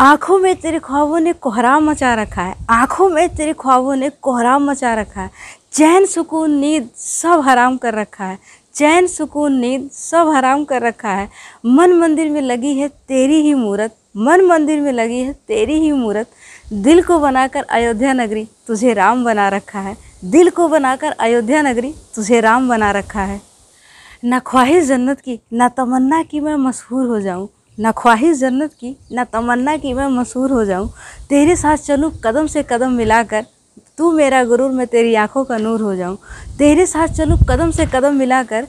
आँखों में तेरे ख्वाबों ने कोहराम मचा रखा है। आँखों में तेरे ख्वाबों ने कोहराम मचा रखा है। चैन, सुकून, नींद सब हराम कर रखा है। चैन, सुकून, नींद सब हराम कर रखा है। मन मंदिर में लगी है तेरी ही मूरत। मन मंदिर में लगी है तेरी ही मूरत। दिल को बनाकर अयोध्या नगरी तुझे राम बना रखा है। दिल को बनाकर अयोध्या नगरी तुझे राम बना रखा है। ना ख्वाहिश जन्नत की, ना तमन्ना की मैं मशहूर हो जाऊँ। ना ख्वाहिश जन्नत की, ना तमन्ना की मैं मशहूर हो जाऊँ। तेरे साथ चलूँ कदम से कदम मिलाकर, तू मेरा गुरूर, मैं तेरी आँखों का नूर हो जाऊँ। तेरे साथ चलूँ कदम से कदम मिलाकर,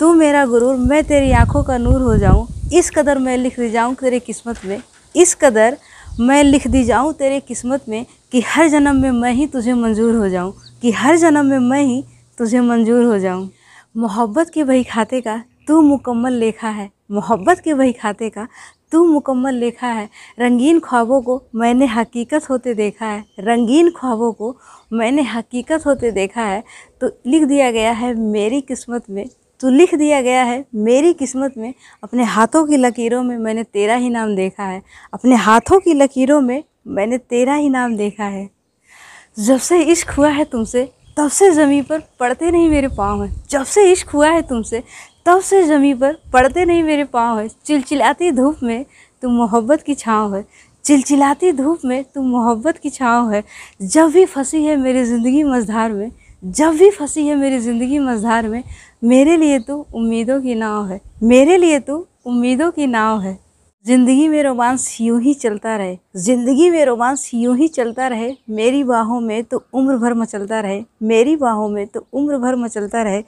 तू मेरा गुरूर, मैं तेरी आँखों का नूर हो जाऊँ। इस कदर मैं लिख दी जाऊँ तेरी किस्मत में, इस कदर मैं लिख दी जाऊँ तेरे किस्मत में कि हर जन्म में मैं ही तुझे मंजूर हो जाऊँ, कि हर जन्म में मैं ही तुझे मंजूर हो जाऊँ। मोहब्बत के बही खाते का तू मुकम्मल लेखा है मोहब्बत के वही खाते का तू मुकम्मल लिखा है। रंगीन ख्वाबों को मैंने हकीकत होते देखा है। रंगीन ख्वाबों को मैंने हकीकत होते देखा है। तो लिख दिया गया है मेरी किस्मत में तो लिख दिया गया है मेरी किस्मत में, अपने हाथों की लकीरों में मैंने तेरा ही नाम देखा है। अपने हाथों की लकीरों में मैंने तेरा ही नाम देखा है। जब से इश्क हुआ है तुमसे, तब से ज़मीन पर पड़ते नहीं मेरे पाँव हैं। जब से इश्क हुआ है तुमसे तब से ज़मीन पर पड़ते नहीं मेरे पाँव है। चिलचिलाती धूप में तुम मोहब्बत की छाँव है। चिलचिलाती धूप में तुम मोहब्बत की छाँव है। जब भी फंसी है मेरी ज़िंदगी मझधार में, जब भी फंसी है मेरी ज़िंदगी मझधार में, मेरे लिए तो उम्मीदों की नाव है। मेरे लिए तो उम्मीदों की नाव है। ज़िंदगी में रोमांस यूँ ही चलता रहे। ज़िंदगी में रोमांस यूँ ही चलता रहे, मेरी बाहों में तो उम्र भर मचलता रहे, मेरी बाहों में तो उम्र भर मचलता रहे।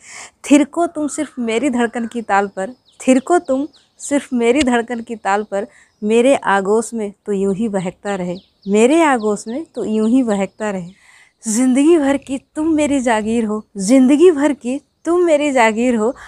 थिरको तुम सिर्फ़ मेरी धड़कन की ताल पर थिरको तुम सिर्फ़ मेरी धड़कन की ताल पर, मेरे आगोश में तो यूँ ही बहकता रहे। मेरे आगोश में तो यूँ ही बहकता रहे। ज़िंदगी भर की तुम मेरी जागीर हो, ज़िंदगी भर की तुम मेरी जागीर हो